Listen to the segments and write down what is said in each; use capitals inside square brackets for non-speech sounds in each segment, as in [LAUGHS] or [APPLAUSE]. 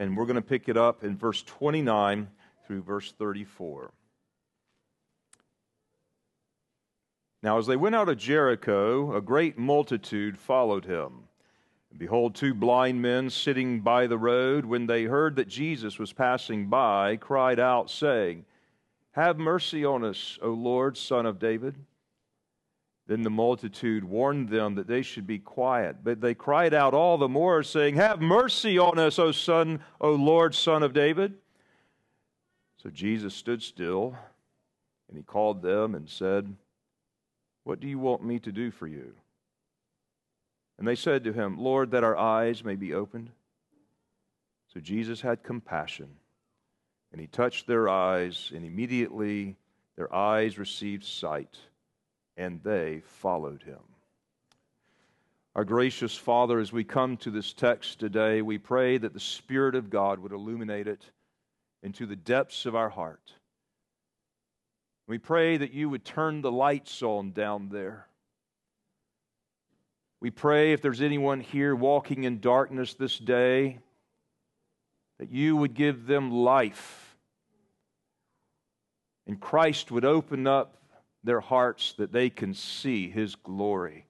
and we're going to pick it up in verse 29 through verse 34. Now, as they went out of Jericho, a great multitude followed him. And behold, two blind men sitting by the road, when they heard that Jesus was passing by, cried out, saying, Have mercy on us, O Lord, Son of David. Then the multitude warned them that they should be quiet. But they cried out all the more, saying, Have mercy on us, O Son, O Lord, Son of David. So Jesus stood still, and he called them and said, what do you want me to do for you? And they said to him, Lord, that our eyes may be opened. So Jesus had compassion, and he touched their eyes, and immediately their eyes received sight, and they followed him. Our gracious Father, as we come to this text today, we pray that the Spirit of God would illuminate it into the depths of our heart we pray that you would turn the lights on down there. We pray if there's anyone here walking in darkness this day, that you would give them life. And Christ would open up their hearts that they can see his glory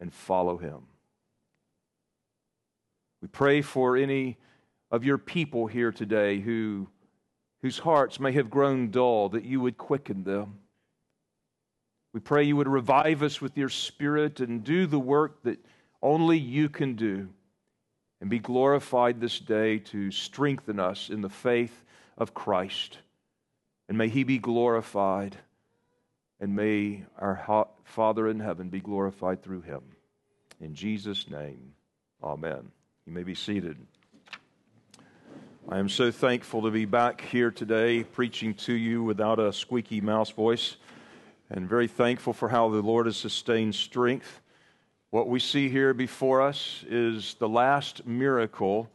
and follow him. We pray for any of your people here today who whose hearts may have grown dull, that you would quicken them. We pray you would revive us with your Spirit and do the work that only you can do, and be glorified this day to strengthen us in the faith of Christ. And may He be glorified, and may our Father in heaven be glorified through Him. In Jesus' name, Amen. You may be seated. I am so thankful to be back here today preaching to you without a squeaky mouse voice, and very thankful for how the Lord has sustained strength. What we see here before us is the last miracle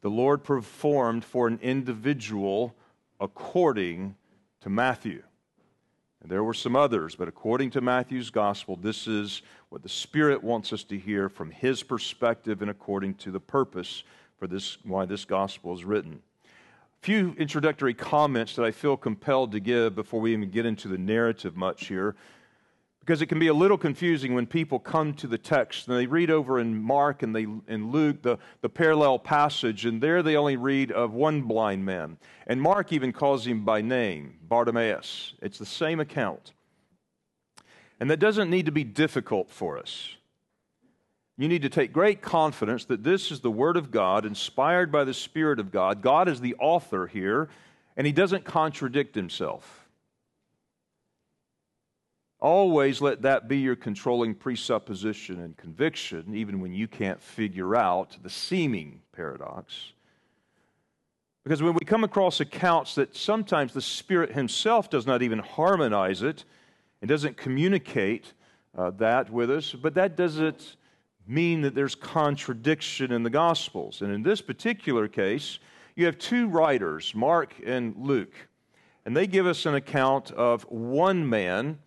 the Lord performed for an individual according to Matthew. And there were some others, but according to Matthew's gospel, this is what the Spirit wants us to hear from his perspective and according to the purpose for this, why this gospel is written. A few introductory comments that I feel compelled to give before we even get into the narrative much here, because it can be a little confusing when people come to the text and they read over in Mark and they in Luke the, the parallel passage, and there they only read of one blind man. And Mark even calls him by name, Bartimaeus. It's the same account. And that doesn't need to be difficult for us you need to take great confidence that this is the Word of God, inspired by the Spirit of God. God is the author here, and He doesn't contradict Himself. Always let that be your controlling presupposition and conviction, even when you can't figure out the seeming paradox. Because when we come across accounts that sometimes the Spirit Himself does not even harmonize it and doesn't communicate uh, that with us, but that doesn't mean that there's contradiction in the Gospels. And in this particular case, you have two writers, Mark and Luke, and they give us an account of one man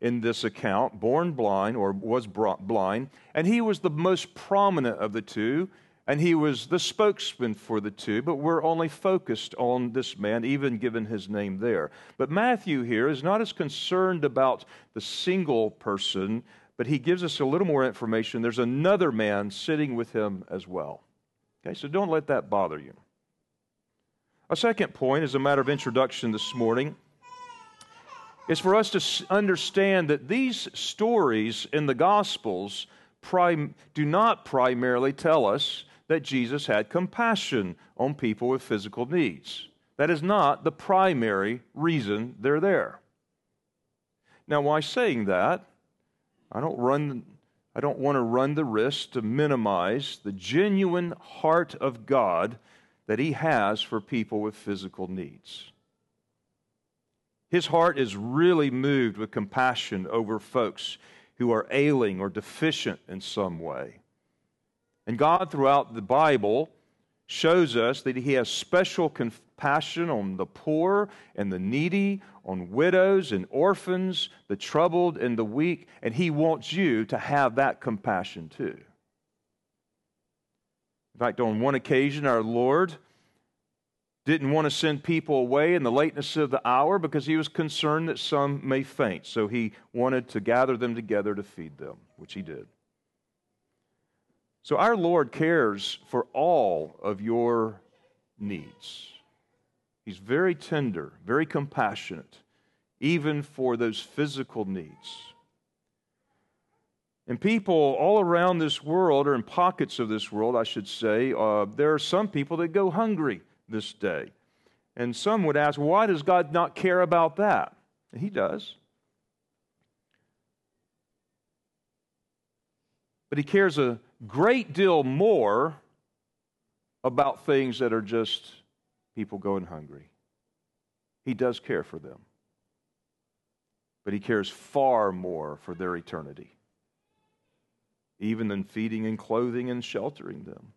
in this account, born blind or was brought blind, and he was the most prominent of the two, and he was the spokesman for the two, but we're only focused on this man, even given his name there. But Matthew here is not as concerned about the single person but he gives us a little more information. There's another man sitting with him as well. Okay, so don't let that bother you. A second point, as a matter of introduction this morning, is for us to understand that these stories in the Gospels prim- do not primarily tell us that Jesus had compassion on people with physical needs. That is not the primary reason they're there. Now, why saying that? I don't run I don't want to run the risk to minimize the genuine heart of God that he has for people with physical needs. His heart is really moved with compassion over folks who are ailing or deficient in some way. And God, throughout the Bible, shows us that He has special compassion on the poor and the needy, on widows and orphans, the troubled and the weak, and He wants you to have that compassion too. In fact, on one occasion, our Lord didn't want to send people away in the lateness of the hour because he was concerned that some may faint. So he wanted to gather them together to feed them, which he did. So our Lord cares for all of your needs. He's very tender, very compassionate, even for those physical needs. And people all around this world, or in pockets of this world, I should say, uh, there are some people that go hungry this day. And some would ask, why does God not care about that? He does. But He cares a great deal more about things that are just people going hungry. He does care for them. But He cares far more for their eternity, even than feeding and clothing and sheltering them.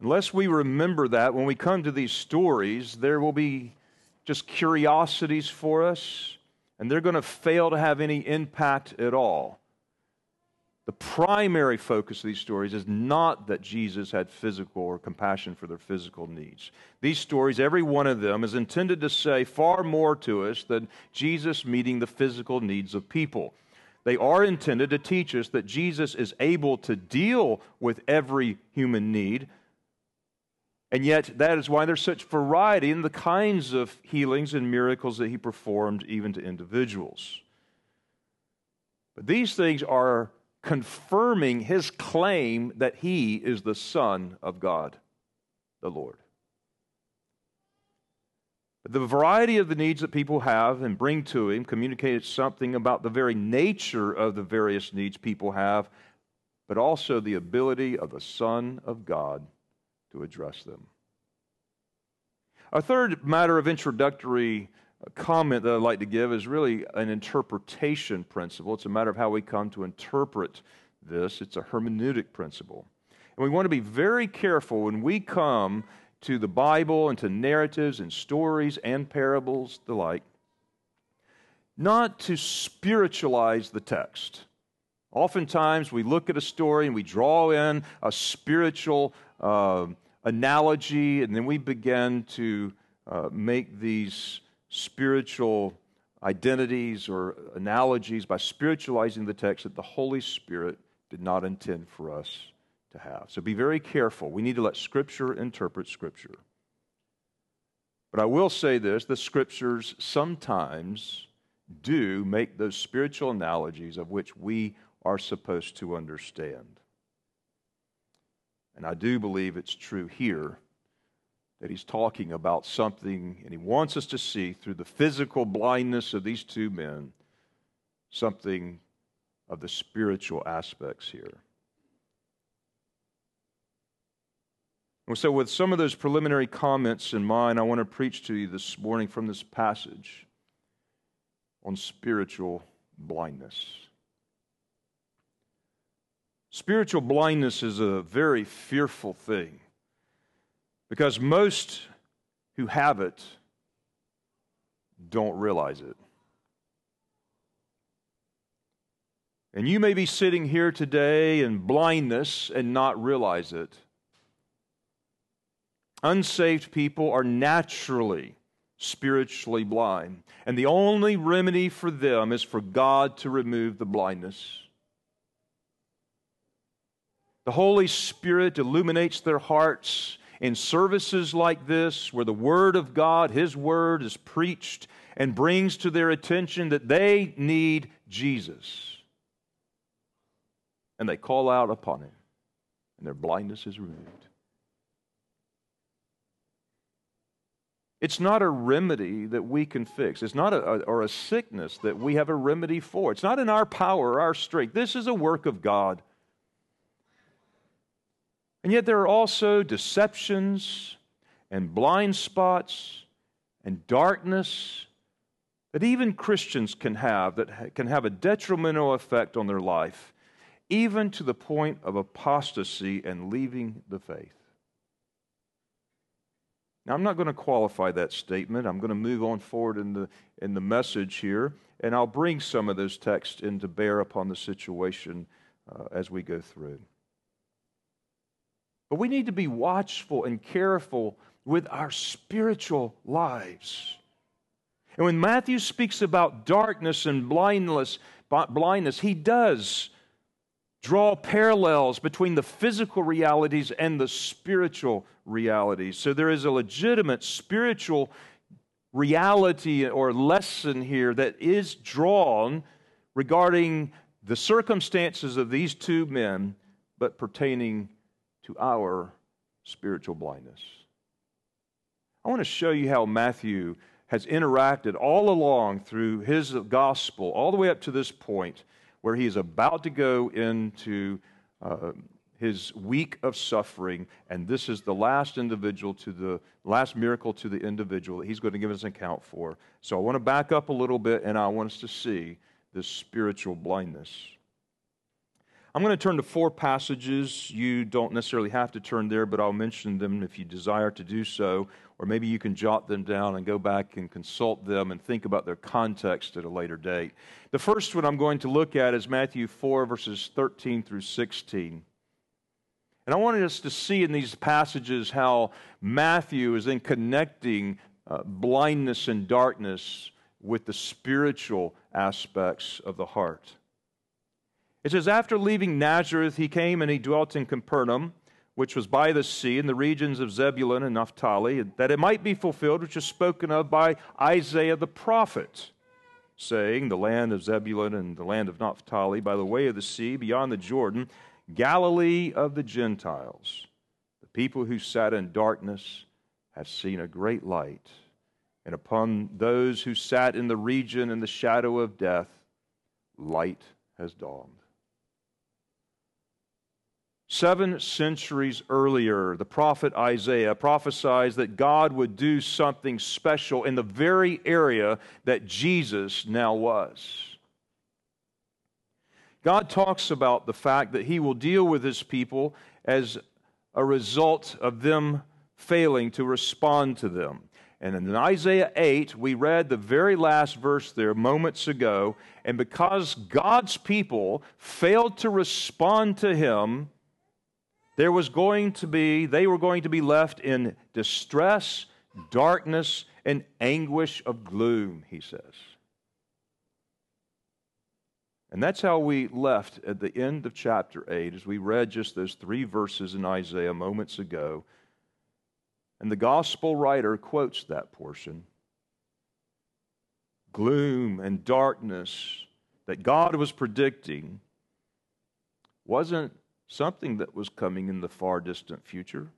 Unless we remember that when we come to these stories, there will be just curiosities for us, and they're going to fail to have any impact at all. The primary focus of these stories is not that Jesus had physical or compassion for their physical needs. These stories, every one of them, is intended to say far more to us than Jesus meeting the physical needs of people. They are intended to teach us that Jesus is able to deal with every human need and yet, that is why there's such variety in the kinds of healings and miracles that he performed, even to individuals. But these things are confirming his claim that he is the Son of God, the Lord. The variety of the needs that people have and bring to him communicates something about the very nature of the various needs people have, but also the ability of the Son of God to address them. A third matter of introductory comment that I'd like to give is really an interpretation principle. It's a matter of how we come to interpret this, it's a hermeneutic principle. And we want to be very careful when we come to the Bible and to narratives and stories and parables, the like, not to spiritualize the text. Oftentimes, we look at a story and we draw in a spiritual uh, analogy, and then we begin to uh, make these spiritual identities or analogies by spiritualizing the text that the Holy Spirit did not intend for us to have. So be very careful. We need to let Scripture interpret Scripture. But I will say this the Scriptures sometimes do make those spiritual analogies of which we are supposed to understand. And I do believe it's true here that he's talking about something, and he wants us to see through the physical blindness of these two men something of the spiritual aspects here. And so, with some of those preliminary comments in mind, I want to preach to you this morning from this passage on spiritual blindness. Spiritual blindness is a very fearful thing because most who have it don't realize it. And you may be sitting here today in blindness and not realize it. Unsaved people are naturally spiritually blind, and the only remedy for them is for God to remove the blindness. The Holy Spirit illuminates their hearts in services like this, where the Word of God, His Word, is preached and brings to their attention that they need Jesus. And they call out upon Him, and their blindness is removed. It's not a remedy that we can fix. It's not a, or a sickness that we have a remedy for. It's not in our power our strength. This is a work of God. And yet, there are also deceptions and blind spots and darkness that even Christians can have that can have a detrimental effect on their life, even to the point of apostasy and leaving the faith. Now, I'm not going to qualify that statement. I'm going to move on forward in the, in the message here, and I'll bring some of those texts into bear upon the situation uh, as we go through. But we need to be watchful and careful with our spiritual lives. And when Matthew speaks about darkness and blindness, blindness, he does draw parallels between the physical realities and the spiritual realities. So there is a legitimate spiritual reality or lesson here that is drawn regarding the circumstances of these two men, but pertaining to our spiritual blindness. I want to show you how Matthew has interacted all along through his gospel, all the way up to this point where he is about to go into uh, his week of suffering, and this is the last individual to the last miracle to the individual that he's going to give us an account for. So I want to back up a little bit, and I want us to see this spiritual blindness. I'm going to turn to four passages. You don't necessarily have to turn there, but I'll mention them if you desire to do so. Or maybe you can jot them down and go back and consult them and think about their context at a later date. The first one I'm going to look at is Matthew 4, verses 13 through 16. And I wanted us to see in these passages how Matthew is then connecting uh, blindness and darkness with the spiritual aspects of the heart. It says, After leaving Nazareth, he came and he dwelt in Capernaum, which was by the sea in the regions of Zebulun and Naphtali, that it might be fulfilled, which is spoken of by Isaiah the prophet, saying, The land of Zebulun and the land of Naphtali, by the way of the sea, beyond the Jordan, Galilee of the Gentiles. The people who sat in darkness have seen a great light. And upon those who sat in the region in the shadow of death, light has dawned. Seven centuries earlier, the prophet Isaiah prophesied that God would do something special in the very area that Jesus now was. God talks about the fact that he will deal with his people as a result of them failing to respond to them. And in Isaiah 8, we read the very last verse there moments ago. And because God's people failed to respond to him, there was going to be, they were going to be left in distress, darkness, and anguish of gloom, he says. And that's how we left at the end of chapter 8 as we read just those three verses in Isaiah moments ago. And the gospel writer quotes that portion gloom and darkness that God was predicting wasn't something that was coming in the far distant future.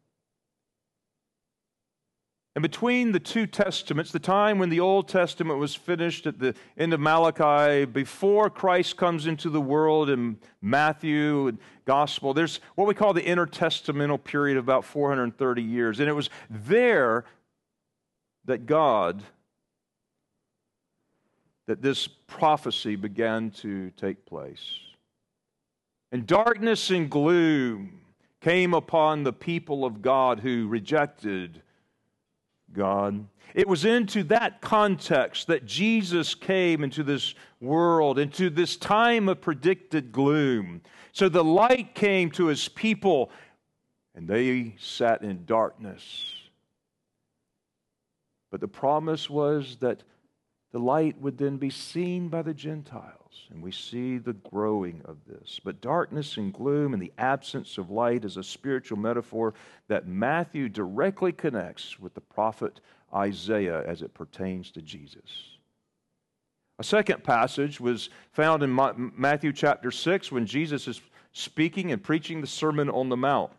And between the two testaments, the time when the Old Testament was finished at the end of Malachi, before Christ comes into the world in Matthew and Gospel, there's what we call the intertestamental period of about 430 years. And it was there that God, that this prophecy began to take place. And darkness and gloom came upon the people of God who rejected God. It was into that context that Jesus came into this world, into this time of predicted gloom. So the light came to his people, and they sat in darkness. But the promise was that the light would then be seen by the Gentiles. And we see the growing of this. But darkness and gloom and the absence of light is a spiritual metaphor that Matthew directly connects with the prophet Isaiah as it pertains to Jesus. A second passage was found in Matthew chapter 6 when Jesus is speaking and preaching the Sermon on the Mount.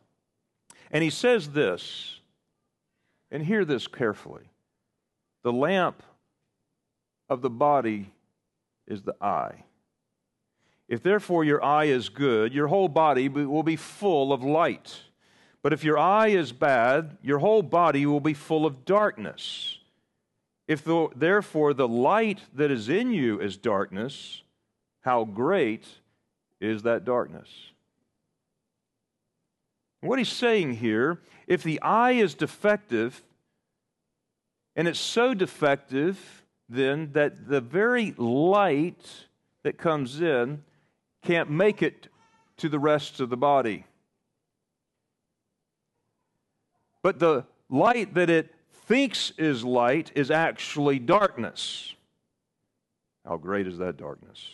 And he says this, and hear this carefully the lamp of the body is the eye. If therefore your eye is good, your whole body will be full of light. But if your eye is bad, your whole body will be full of darkness. If the, therefore the light that is in you is darkness, how great is that darkness? What he's saying here, if the eye is defective, and it's so defective then that the very light that comes in can't make it to the rest of the body. but the light that it thinks is light is actually darkness. How great is that darkness?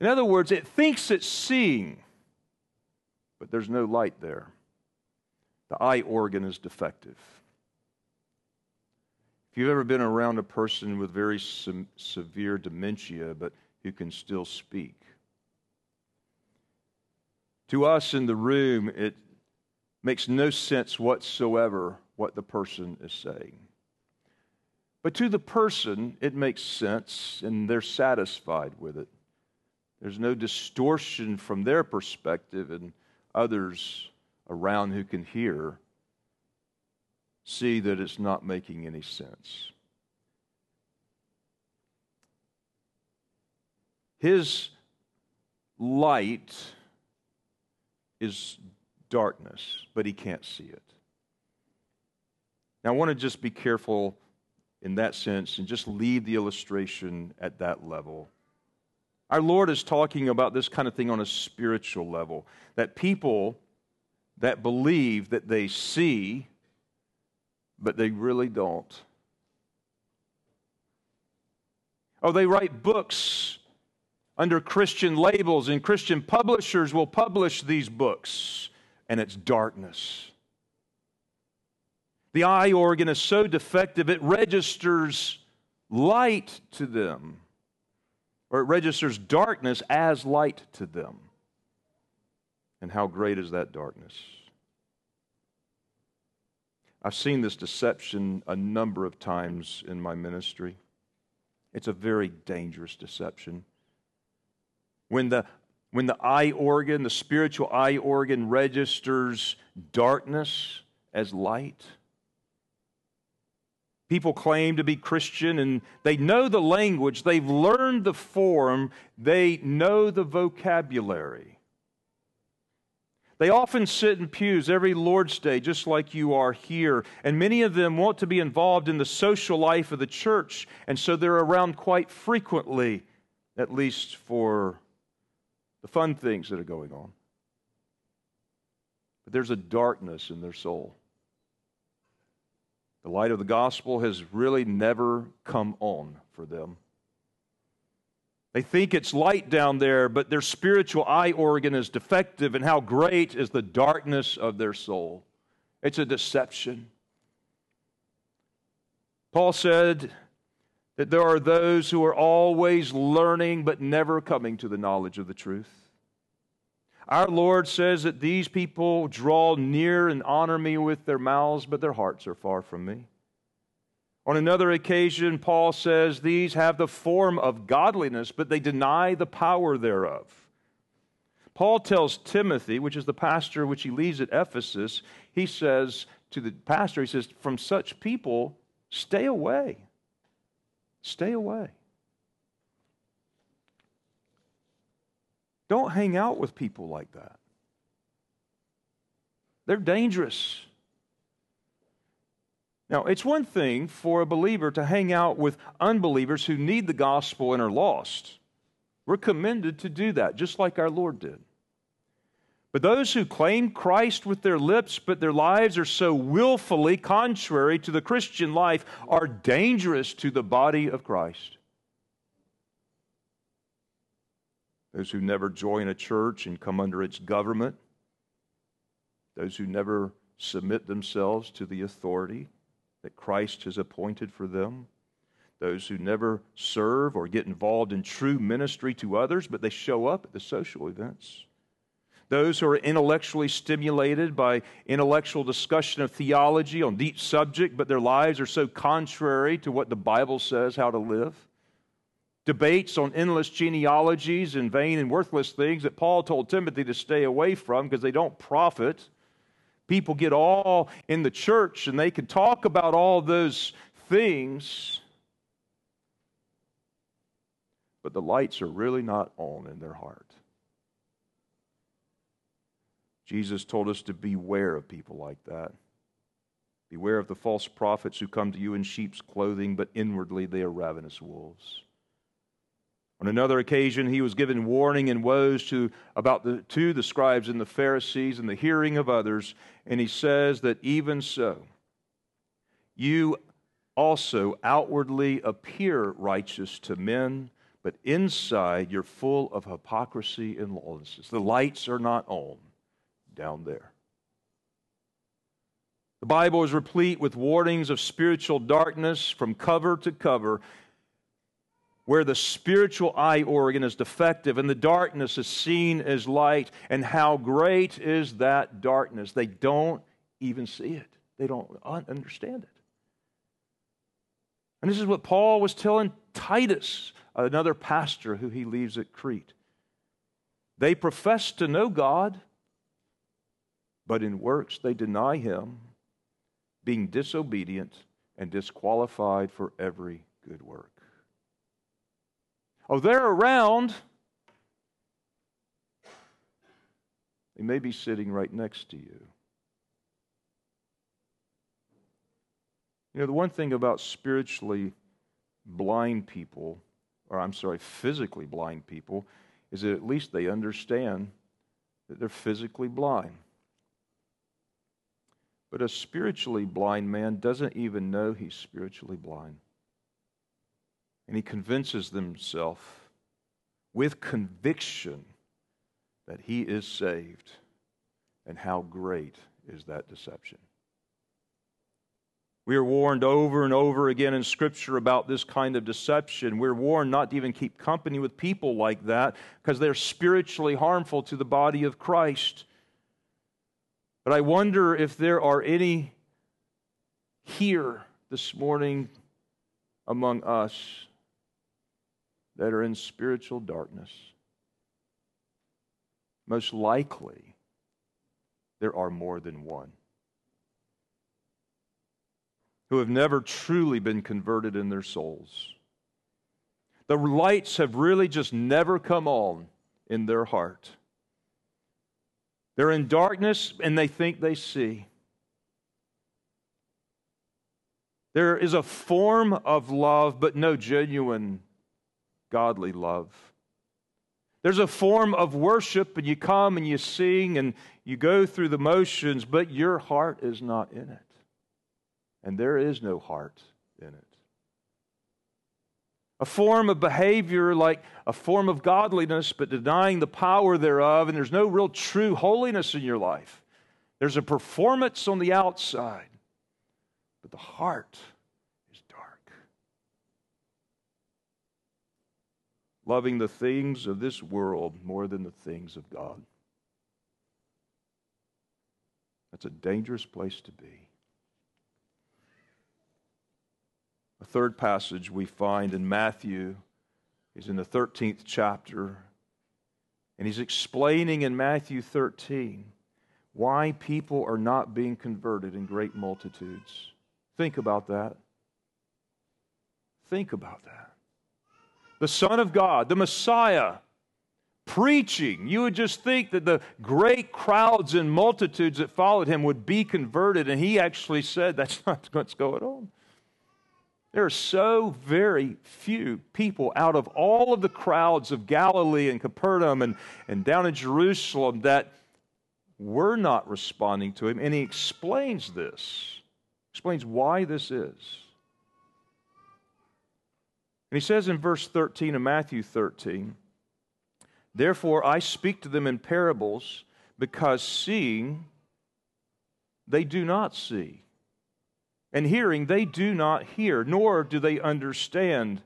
In other words, it thinks it's seeing, but there's no light there. The eye organ is defective. If you've ever been around a person with very se- severe dementia, but who can still speak, to us in the room, it makes no sense whatsoever what the person is saying. But to the person, it makes sense and they're satisfied with it. There's no distortion from their perspective, and others around who can hear see that it's not making any sense. His light is darkness, but he can't see it. Now, I want to just be careful in that sense and just leave the illustration at that level. Our Lord is talking about this kind of thing on a spiritual level that people that believe that they see, but they really don't. Oh, they write books under Christian labels, and Christian publishers will publish these books, and it's darkness. The eye organ is so defective, it registers light to them, or it registers darkness as light to them. And how great is that darkness? I've seen this deception a number of times in my ministry. It's a very dangerous deception. When the, when the eye organ, the spiritual eye organ, registers darkness as light, People claim to be Christian and they know the language, they've learned the form, they know the vocabulary. They often sit in pews every Lord's Day, just like you are here. And many of them want to be involved in the social life of the church. And so they're around quite frequently, at least for the fun things that are going on. But there's a darkness in their soul. The light of the gospel has really never come on for them. They think it's light down there, but their spiritual eye organ is defective, and how great is the darkness of their soul. It's a deception. Paul said that there are those who are always learning but never coming to the knowledge of the truth. Our Lord says that these people draw near and honor me with their mouths, but their hearts are far from me. On another occasion, Paul says these have the form of godliness, but they deny the power thereof. Paul tells Timothy, which is the pastor which he leads at Ephesus, he says to the pastor, he says, From such people, stay away. Stay away. Don't hang out with people like that. They're dangerous. Now, it's one thing for a believer to hang out with unbelievers who need the gospel and are lost. We're commended to do that, just like our Lord did. But those who claim Christ with their lips, but their lives are so willfully contrary to the Christian life, are dangerous to the body of Christ. those who never join a church and come under its government, those who never submit themselves to the authority that Christ has appointed for them, those who never serve or get involved in true ministry to others, but they show up at the social events. Those who are intellectually stimulated by intellectual discussion of theology on deep subject, but their lives are so contrary to what the Bible says how to live debates on endless genealogies and vain and worthless things that Paul told Timothy to stay away from because they don't profit. People get all in the church and they can talk about all those things, but the lights are really not on in their heart. Jesus told us to beware of people like that. Beware of the false prophets who come to you in sheep's clothing, but inwardly they are ravenous wolves. On another occasion, he was given warning and woes to, about the, to the scribes and the Pharisees and the hearing of others. And he says that even so, you also outwardly appear righteous to men, but inside you're full of hypocrisy and lawlessness. The lights are not on down there. The Bible is replete with warnings of spiritual darkness from cover to cover, where the spiritual eye organ is defective and the darkness is seen as light. And how great is that darkness? They don't even see it, they don't understand it. And this is what Paul was telling Titus, another pastor who he leaves at Crete. They profess to know God, but in works they deny him, being disobedient and disqualified for every good work. Oh, they're around. They may be sitting right next to you. You know, the one thing about spiritually blind people, or I'm sorry, physically blind people, is that at least they understand that they're physically blind. But a spiritually blind man doesn't even know he's spiritually blind. And he convinces himself with conviction that he is saved. And how great is that deception? We are warned over and over again in Scripture about this kind of deception. We're warned not to even keep company with people like that because they're spiritually harmful to the body of Christ. But I wonder if there are any here this morning among us that are in spiritual darkness. Most likely, there are more than one who have never truly been converted in their souls. The lights have really just never come on in their heart. They're in darkness and they think they see. There is a form of love, but no genuine godly love. There's a form of worship, and you come and you sing and you go through the motions, but your heart is not in it and there is no heart in it. A form of behavior like a form of godliness, but denying the power thereof, and there's no real true holiness in your life. There's a performance on the outside, but the heart is dark. Loving the things of this world more than the things of God. That's a dangerous place to be. A third passage we find in Matthew is in the 13th chapter. And he's explaining in Matthew 13 why people are not being converted in great multitudes. Think about that. Think about that. The Son of God, the Messiah, preaching. You would just think that the great crowds and multitudes that followed him would be converted, and he actually said that's [LAUGHS] not what's going on. There are so very few people out of all of the crowds of Galilee and Capernaum and, and down in Jerusalem that were not responding to him. And he explains this, explains why this is. And he says in verse 13 of Matthew 13, Therefore I speak to them in parables, because seeing they do not see and hearing they do not hear, nor do they understand.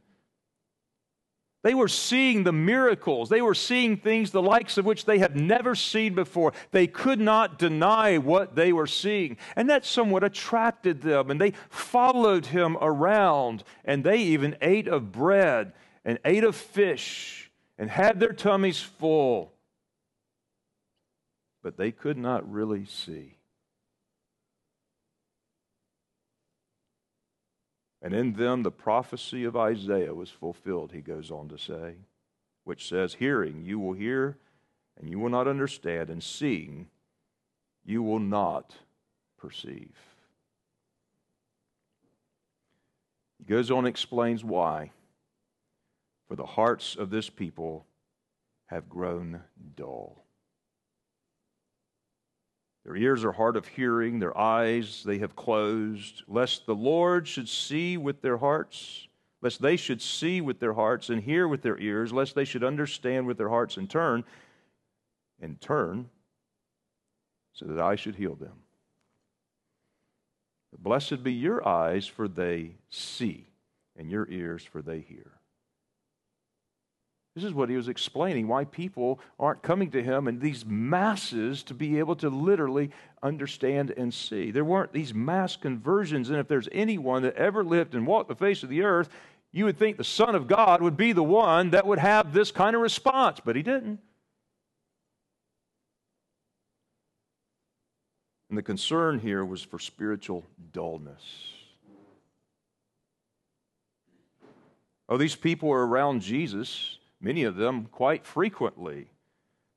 They were seeing the miracles. They were seeing things the likes of which they had never seen before. They could not deny what they were seeing. And that somewhat attracted them. And they followed him around. And they even ate of bread and ate of fish and had their tummies full. But they could not really see. And in them the prophecy of Isaiah was fulfilled, he goes on to say, which says, Hearing you will hear, and you will not understand, and seeing you will not perceive. He goes on and explains why. For the hearts of this people have grown dull. Their ears are hard of hearing, their eyes they have closed, lest the Lord should see with their hearts, lest they should see with their hearts and hear with their ears, lest they should understand with their hearts and turn, and turn, so that I should heal them. Blessed be your eyes, for they see, and your ears, for they hear. This is what he was explaining why people aren't coming to him and these masses to be able to literally understand and see. There weren't these mass conversions, and if there's anyone that ever lived and walked the face of the earth, you would think the Son of God would be the one that would have this kind of response, but he didn't. And the concern here was for spiritual dullness. Oh, these people are around Jesus many of them quite frequently.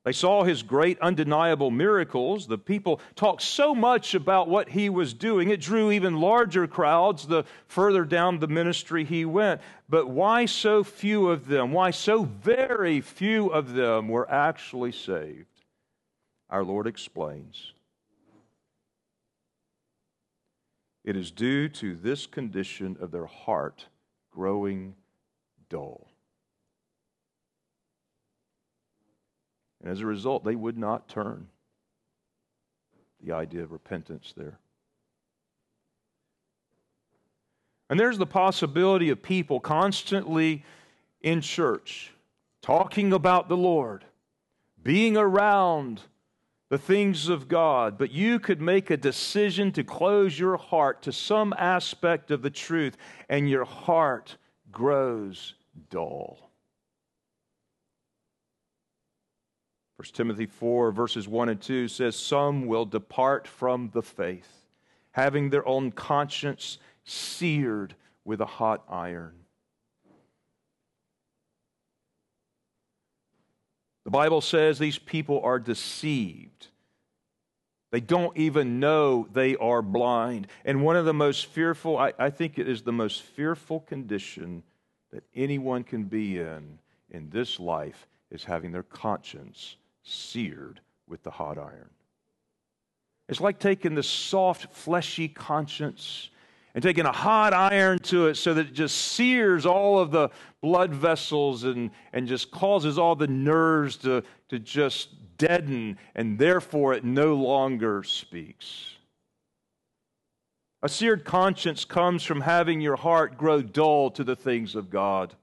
They saw his great undeniable miracles. The people talked so much about what he was doing, it drew even larger crowds the further down the ministry he went. But why so few of them? Why so very few of them were actually saved? Our Lord explains. It is due to this condition of their heart growing dull. And as a result, they would not turn. The idea of repentance there. And there's the possibility of people constantly in church talking about the Lord, being around the things of God, but you could make a decision to close your heart to some aspect of the truth, and your heart grows dull. 1 Timothy 4, verses 1 and 2 says, Some will depart from the faith, having their own conscience seared with a hot iron. The Bible says these people are deceived. They don't even know they are blind. And one of the most fearful, I, I, think it is the most fearful condition that anyone can be in in this life is having their conscience seared with the hot iron. It's like taking the soft, fleshy conscience and taking a hot iron to it so that it just sears all of the blood vessels and, and just causes all the nerves to, to just deaden, and therefore it no longer speaks. A seared conscience comes from having your heart grow dull to the things of God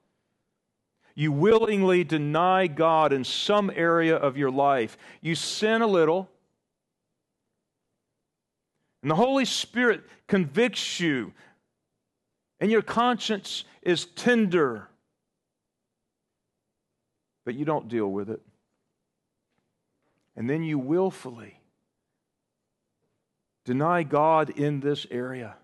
you willingly deny God in some area of your life. You sin a little, and the Holy Spirit convicts you, and your conscience is tender, but you don't deal with it. And then you willfully deny God in this area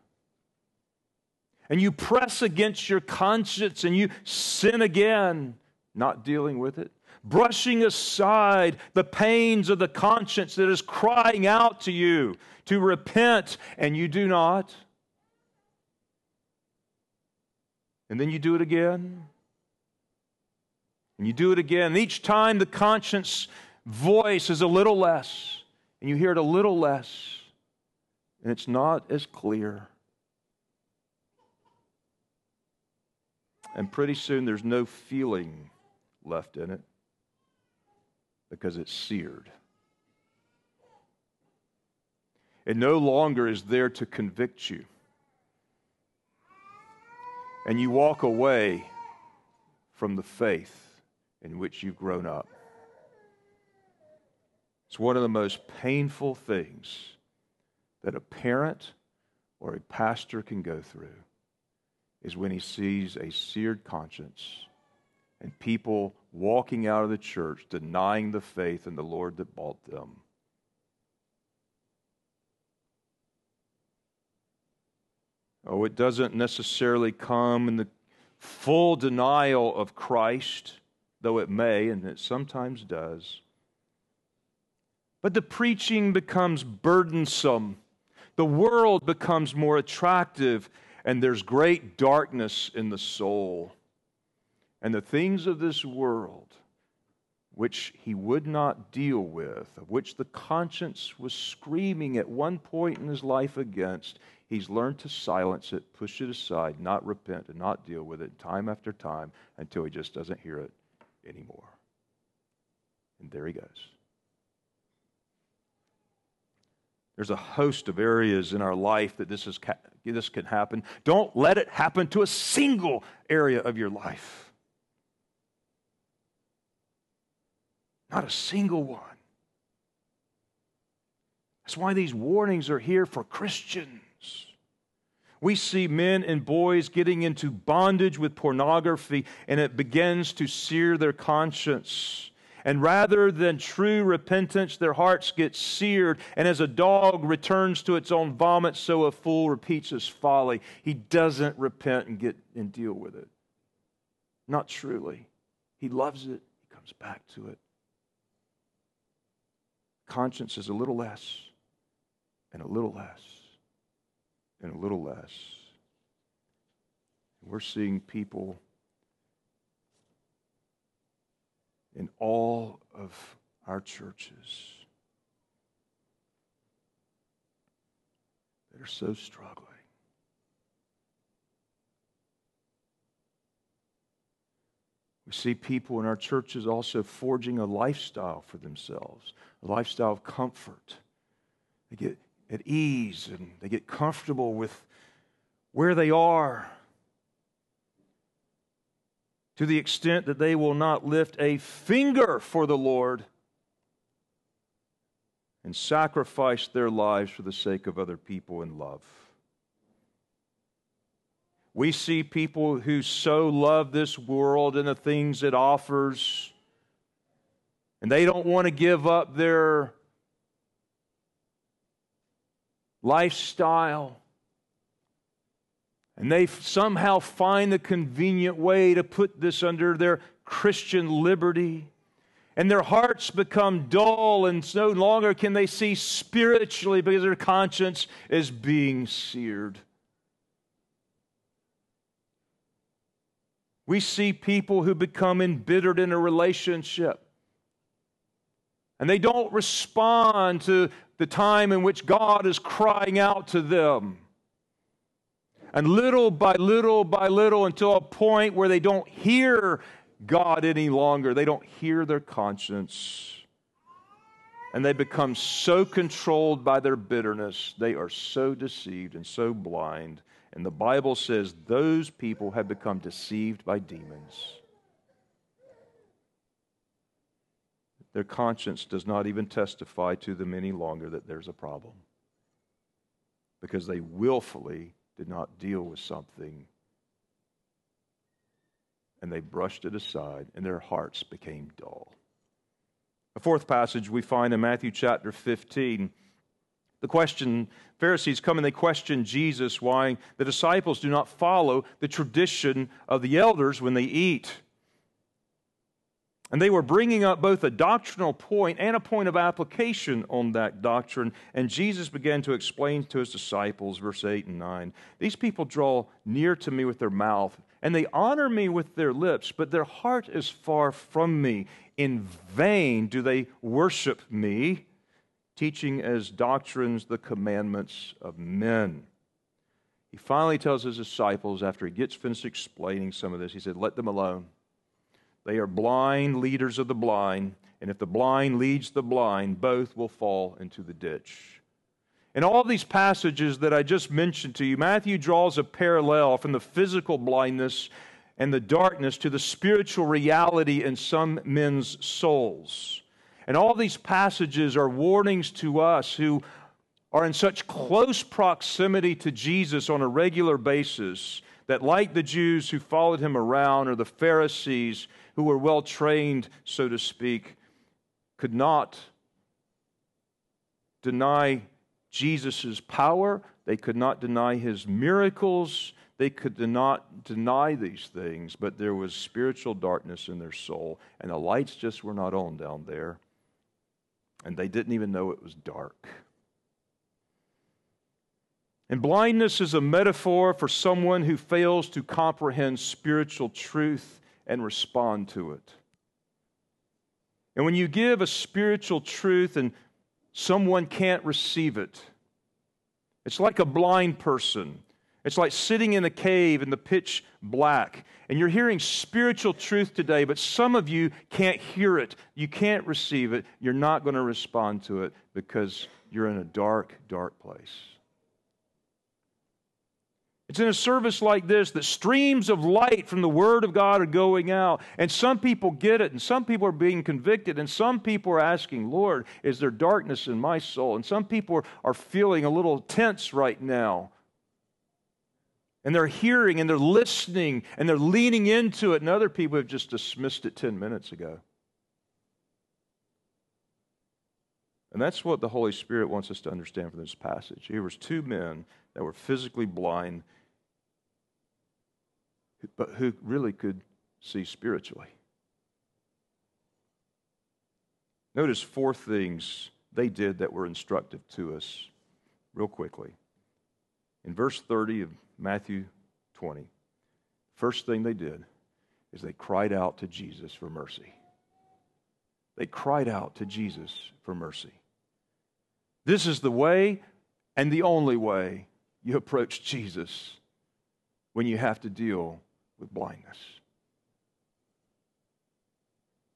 and you press against your conscience and you sin again, not dealing with it, brushing aside the pains of the conscience that is crying out to you to repent, and you do not. And then you do it again. And you do it again. And each time the conscience voice is a little less, and you hear it a little less, and it's not as clear. And pretty soon there's no feeling left in it because it's seared. It no longer is there to convict you. And you walk away from the faith in which you've grown up. It's one of the most painful things that a parent or a pastor can go through is when he sees a seared conscience and people walking out of the church denying the faith in the Lord that bought them. Oh, it doesn't necessarily come in the full denial of Christ, though it may, and it sometimes does. But the preaching becomes burdensome. The world becomes more attractive and there's great darkness in the soul. and the things of this world which he would not deal with, of which the conscience was screaming at one point in his life against, he's learned to silence it, push it aside, not repent, and not deal with it time after time until he just doesn't hear it anymore. And there he goes. There's a host of areas in our life that this, is, this can happen. Don't let it happen to a single area of your life. Not a single one. That's why these warnings are here for Christians. We see men and boys getting into bondage with pornography, and it begins to sear their conscience. And rather than true repentance, their hearts get seared. And as a dog returns to its own vomit, so a fool repeats his folly. He doesn't repent and get and deal with it. Not truly. He loves it, he comes back to it conscience is a little less, and a little less, and a little less. We're seeing people in all of our churches that are so struggling. We see people in our churches also forging a lifestyle for themselves, a lifestyle of comfort. They get at ease and they get comfortable with where they are to the extent that they will not lift a finger for the Lord and sacrifice their lives for the sake of other people in love. We see people who so love this world and the things it offers, and they don't want to give up their lifestyle. And they somehow find the convenient way to put this under their Christian liberty. And their hearts become dull, and no longer can they see spiritually because their conscience is being seared. We see people who become embittered in a relationship. And they don't respond to the time in which God is crying out to them. And little by little by little, until a point where they don't hear God any longer, they don't hear their conscience. And they become so controlled by their bitterness, they are so deceived and so blind and the Bible says those people have become deceived by demons. Their conscience does not even testify to them any longer that there's a problem because they willfully did not deal with something and they brushed it aside and their hearts became dull. A fourth passage we find in Matthew chapter 15 the question Pharisees come and they question Jesus why the disciples do not follow the tradition of the elders when they eat. And they were bringing up both a doctrinal point and a point of application on that doctrine. And Jesus began to explain to his disciples, verse 8 and 9 These people draw near to me with their mouth, and they honor me with their lips, but their heart is far from me. In vain do they worship me teaching as doctrines the commandments of men. He finally tells his disciples, after he gets finished explaining some of this, he said, Let them alone. They are blind leaders of the blind, and if the blind leads the blind, both will fall into the ditch. In all these passages that I just mentioned to you, Matthew draws a parallel from the physical blindness and the darkness to the spiritual reality in some men's souls. And all these passages are warnings to us who are in such close proximity to Jesus on a regular basis that, like the Jews who followed him around or the Pharisees who were well trained, so to speak, could not deny Jesus' power, they could not deny his miracles, they could not deny these things, but there was spiritual darkness in their soul, and the lights just were not on down there and they didn't even know it was dark. And blindness is a metaphor for someone who fails to comprehend spiritual truth and respond to it. And when you give a spiritual truth and someone can't receive it, it's like a blind person. It's like sitting in a cave in the pitch black. And you're hearing spiritual truth today, but some of you can't hear it. You can't receive it. You're not going to respond to it because you're in a dark, dark place. It's in a service like this that streams of light from the Word of God are going out. And some people get it, and some people are being convicted, and some people are asking, Lord, is there darkness in my soul? And some people are feeling a little tense right now. And they're hearing and they're listening and they're leaning into it, and other people have just dismissed it 10 minutes ago. And that's what the Holy Spirit wants us to understand from this passage. Here was two men that were physically blind, but who really could see spiritually. Notice four things they did that were instructive to us, real quickly. In verse 30 of Matthew 20, first thing they did is they cried out to Jesus for mercy. They cried out to Jesus for mercy. This is the way and the only way you approach Jesus when you have to deal with blindness.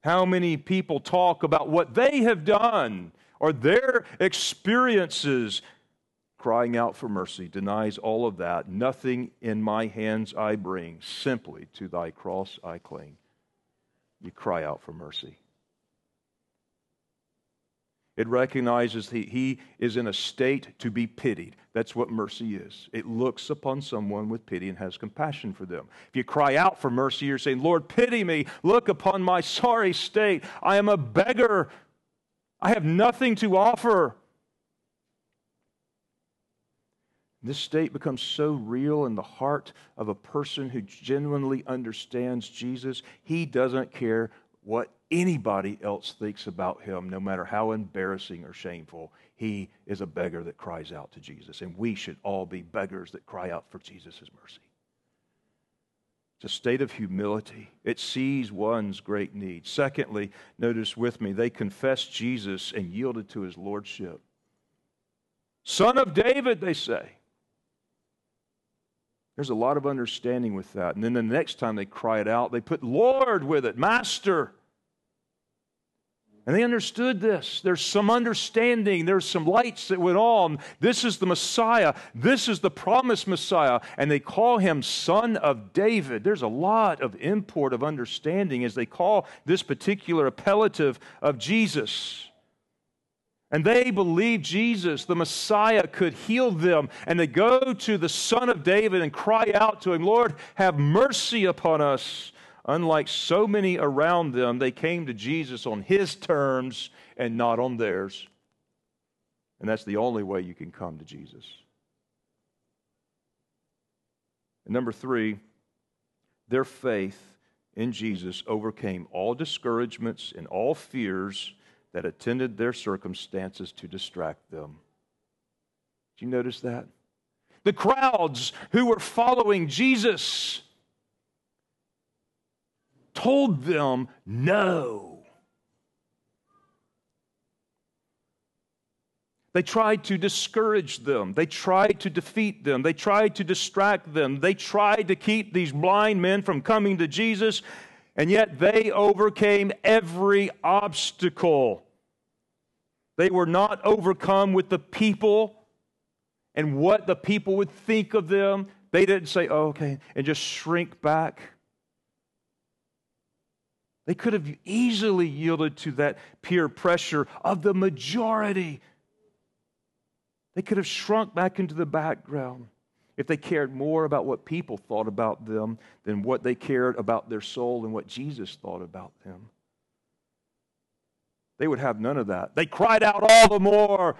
How many people talk about what they have done or their experiences? Crying out for mercy denies all of that. Nothing in my hands I bring, simply to thy cross I cling. You cry out for mercy. It recognizes he, he is in a state to be pitied. That's what mercy is. It looks upon someone with pity and has compassion for them. If you cry out for mercy, you're saying, Lord, pity me. Look upon my sorry state. I am a beggar. I have nothing to offer. This state becomes so real in the heart of a person who genuinely understands Jesus. He doesn't care what anybody else thinks about him, no matter how embarrassing or shameful, he is a beggar that cries out to Jesus. And we should all be beggars that cry out for Jesus' mercy. It's a state of humility. It sees one's great need. Secondly, notice with me, they confessed Jesus and yielded to his lordship. Son of David, they say. There's a lot of understanding with that. And then the next time they cry it out, they put Lord with it, Master. And they understood this. There's some understanding. There's some lights that went on. This is the Messiah. This is the promised Messiah. And they call him Son of David. There's a lot of import of understanding as they call this particular appellative of Jesus. And they believe Jesus, the Messiah, could heal them. And they go to the Son of David and cry out to him, Lord, have mercy upon us. Unlike so many around them, they came to Jesus on his terms and not on theirs. And that's the only way you can come to Jesus. And number three, their faith in Jesus overcame all discouragements and all fears that attended their circumstances to distract them. Did you notice that? The crowds who were following Jesus told them no. They tried to discourage them. They tried to defeat them. They tried to distract them. They tried to keep these blind men from coming to Jesus, and yet they overcame every obstacle. They were not overcome with the people and what the people would think of them. They didn't say, oh, okay, and just shrink back. They could have easily yielded to that peer pressure of the majority. They could have shrunk back into the background if they cared more about what people thought about them than what they cared about their soul and what Jesus thought about them. They would have none of that. They cried out all the more,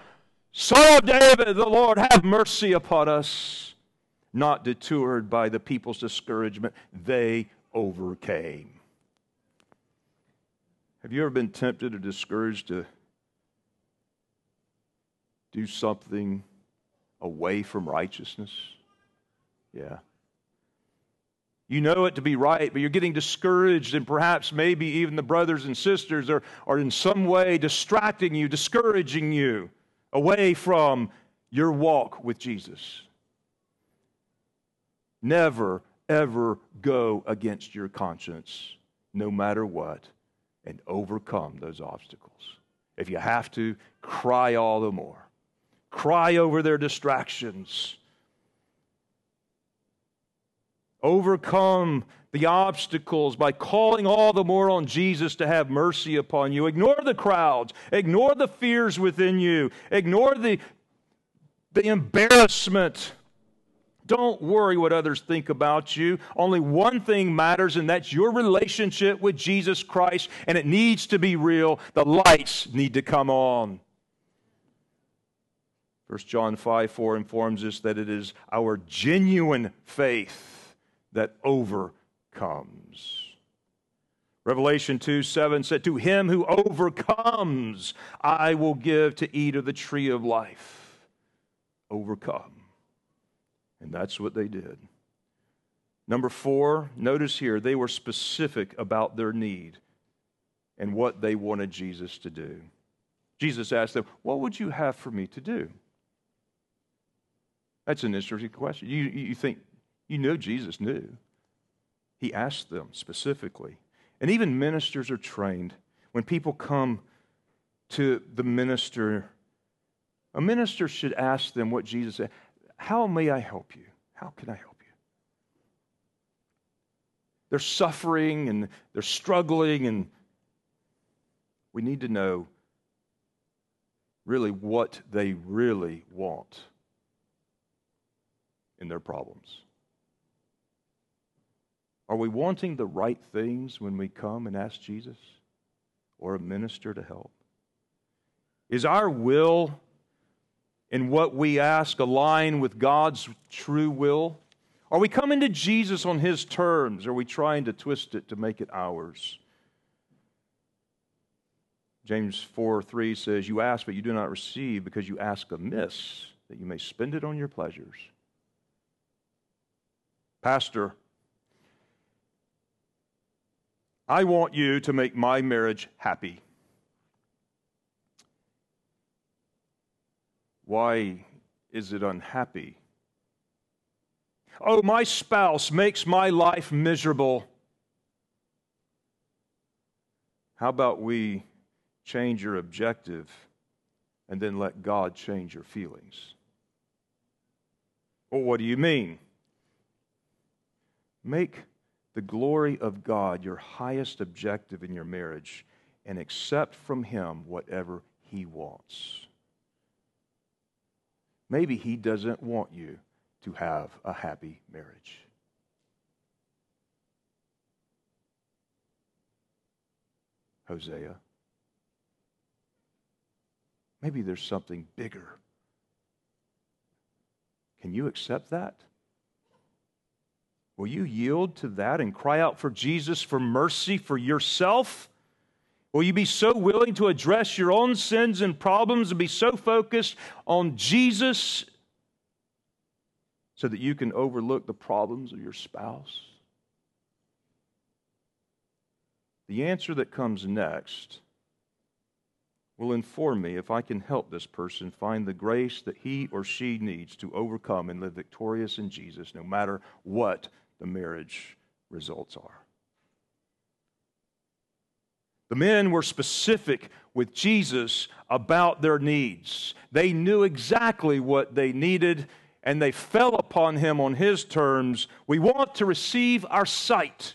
Son of David, the Lord, have mercy upon us. Not deterred by the people's discouragement, they overcame. Have you ever been tempted or discouraged to do something away from righteousness? Yeah. You know it to be right, but you're getting discouraged, and perhaps maybe even the brothers and sisters are, are in some way distracting you, discouraging you away from your walk with Jesus. Never, ever go against your conscience, no matter what, and overcome those obstacles. If you have to, cry all the more. Cry over their distractions. Overcome the obstacles by calling all the more on Jesus to have mercy upon you. Ignore the crowds. Ignore the fears within you. Ignore the, the embarrassment. Don't worry what others think about you. Only one thing matters, and that's your relationship with Jesus Christ, and it needs to be real. The lights need to come on. 1 John 5 4 informs us that it is our genuine faith that overcomes. Revelation 2 7 said, To him who overcomes, I will give to eat of the tree of life. Overcome. And that's what they did. Number four, notice here, they were specific about their need and what they wanted Jesus to do. Jesus asked them, What would you have for me to do? That's an interesting question. You, you think, you know, Jesus knew. He asked them specifically. And even ministers are trained. When people come to the minister, a minister should ask them what Jesus said How may I help you? How can I help you? They're suffering and they're struggling, and we need to know really what they really want in their problems? Are we wanting the right things when we come and ask Jesus or a minister to help? Is our will in what we ask align with God's true will? Are we coming to Jesus on His terms? Or are we trying to twist it to make it ours? James 4 3 says, You ask, but you do not receive because you ask amiss, that you may spend it on your pleasures. Pastor, I want you to make my marriage happy. Why is it unhappy? Oh, my spouse makes my life miserable. How about we change your objective and then let God change your feelings? Well, what do you mean? Make the glory of God your highest objective in your marriage and accept from Him whatever He wants. Maybe He doesn't want you to have a happy marriage. Hosea. Maybe there's something bigger. Can you accept that? Will you yield to that and cry out for Jesus for mercy for yourself? Will you be so willing to address your own sins and problems and be so focused on Jesus so that you can overlook the problems of your spouse? The answer that comes next will inform me if I can help this person find the grace that he or she needs to overcome and live victorious in Jesus, no matter what the marriage results are. The men were specific with Jesus about their needs. They knew exactly what they needed and they fell upon him on his terms. We want to receive our sight.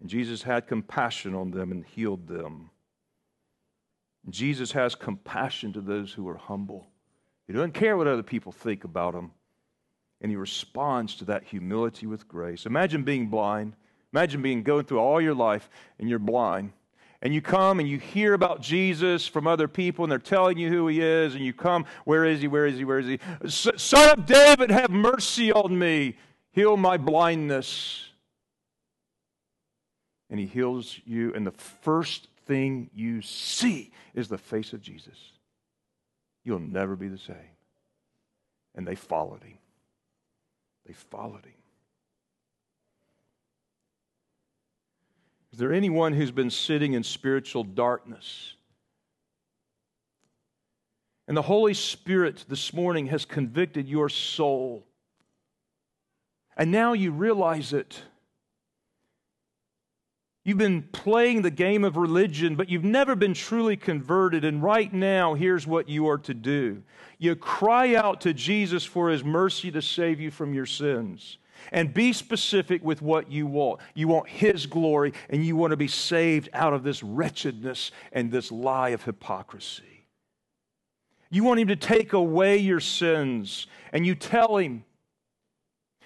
And Jesus had compassion on them and healed them. Jesus has compassion to those who are humble. He doesn't care what other people think about him and he responds to that humility with grace. Imagine being blind. Imagine being going through all your life and you're blind. And you come and you hear about Jesus from other people and they're telling you who he is. And you come, where is he? Where is he? Where is he? Son of David, have mercy on me. Heal my blindness. And he heals you. And the first thing you see is the face of Jesus. You'll never be the same. And they followed him. They followed him. Is there anyone who's been sitting in spiritual darkness? And the Holy Spirit this morning has convicted your soul. And now you realize it. You've been playing the game of religion, but you've never been truly converted. And right now, here's what you are to do you cry out to Jesus for his mercy to save you from your sins. And be specific with what you want. You want his glory, and you want to be saved out of this wretchedness and this lie of hypocrisy. You want him to take away your sins, and you tell him,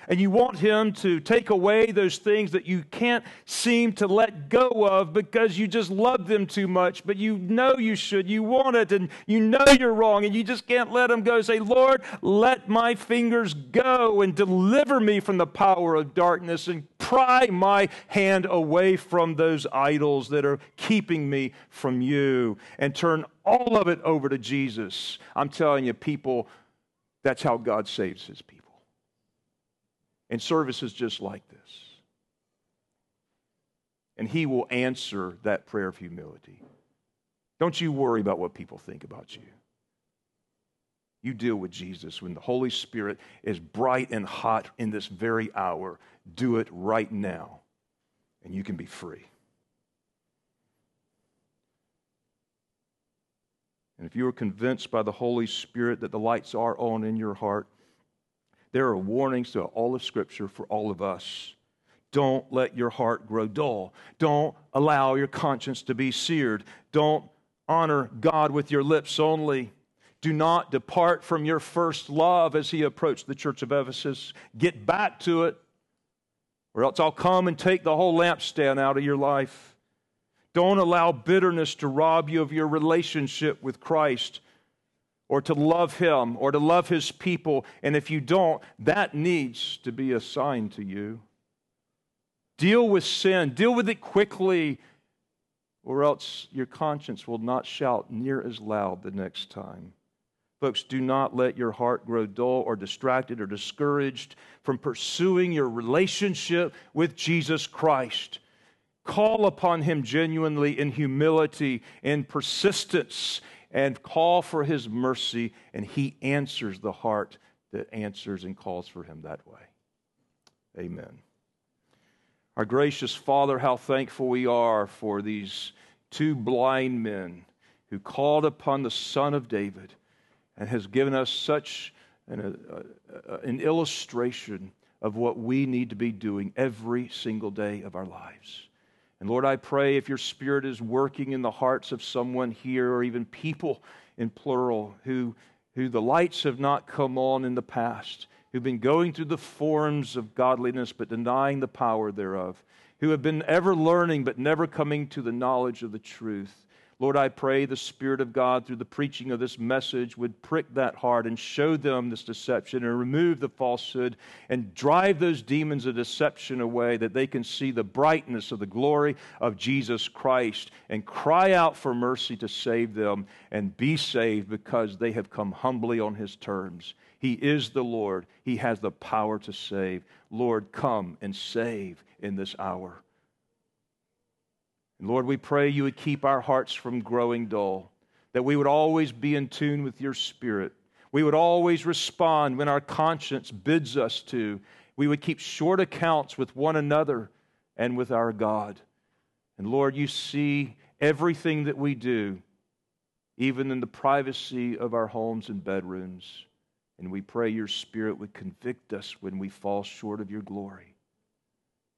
and you want Him to take away those things that you can't seem to let go of because you just love them too much, but you know you should. You want it, and you know you're wrong, and you just can't let them go. Say, Lord, let my fingers go and deliver me from the power of darkness and pry my hand away from those idols that are keeping me from you and turn all of it over to Jesus. I'm telling you, people, that's how God saves his people and services just like this. And He will answer that prayer of humility. Don't you worry about what people think about you. You deal with Jesus when the Holy Spirit is bright and hot in this very hour. Do it right now, and you can be free. And if you are convinced by the Holy Spirit that the lights are on in your heart, there are warnings throughout all of Scripture for all of us. Don't let your heart grow dull. Don't allow your conscience to be seared. Don't honor God with your lips only. Do not depart from your first love as he approached the church of Ephesus. Get back to it, or else I'll come and take the whole lampstand out of your life. Don't allow bitterness to rob you of your relationship with Christ or to love Him or to love His people. And if you don't, that needs to be a sign to you. Deal with sin, deal with it quickly, or else your conscience will not shout near as loud the next time. Folks, do not let your heart grow dull or distracted or discouraged from pursuing your relationship with Jesus Christ. Call upon Him genuinely in humility and persistence and call for his mercy, and he answers the heart that answers and calls for him that way. Amen. Our gracious Father, how thankful we are for these two blind men who called upon the Son of David and has given us such an, uh, an illustration of what we need to be doing every single day of our lives. And Lord, I pray if your Spirit is working in the hearts of someone here, or even people in plural, who, who the lights have not come on in the past, who've been going through the forms of godliness but denying the power thereof, who have been ever learning but never coming to the knowledge of the truth. Lord, I pray the Spirit of God, through the preaching of this message, would prick that heart and show them this deception and remove the falsehood and drive those demons of deception away that they can see the brightness of the glory of Jesus Christ and cry out for mercy to save them and be saved because they have come humbly on His terms. He is the Lord, He has the power to save. Lord, come and save in this hour. And Lord, we pray you would keep our hearts from growing dull, that we would always be in tune with your Spirit. We would always respond when our conscience bids us to. We would keep short accounts with one another and with our God. And Lord, you see everything that we do, even in the privacy of our homes and bedrooms. And we pray your Spirit would convict us when we fall short of your glory.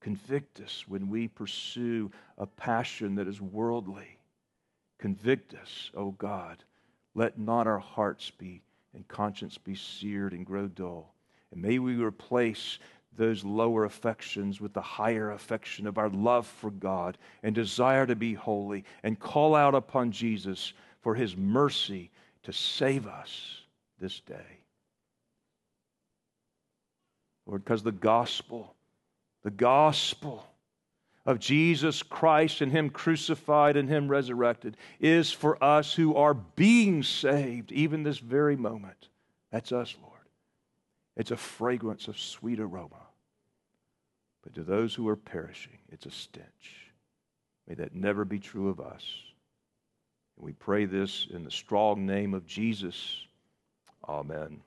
Convict us when we pursue a passion that is worldly. Convict us, O oh God. Let not our hearts be and conscience be seared and grow dull. And may we replace those lower affections with the higher affection of our love for God and desire to be holy and call out upon Jesus for his mercy to save us this day. Lord, because the gospel the gospel of Jesus Christ and Him crucified and Him resurrected is for us who are being saved even this very moment. That's us, Lord. It's a fragrance of sweet aroma. But to those who are perishing, it's a stench. May that never be true of us. And we pray this in the strong name of Jesus. Amen.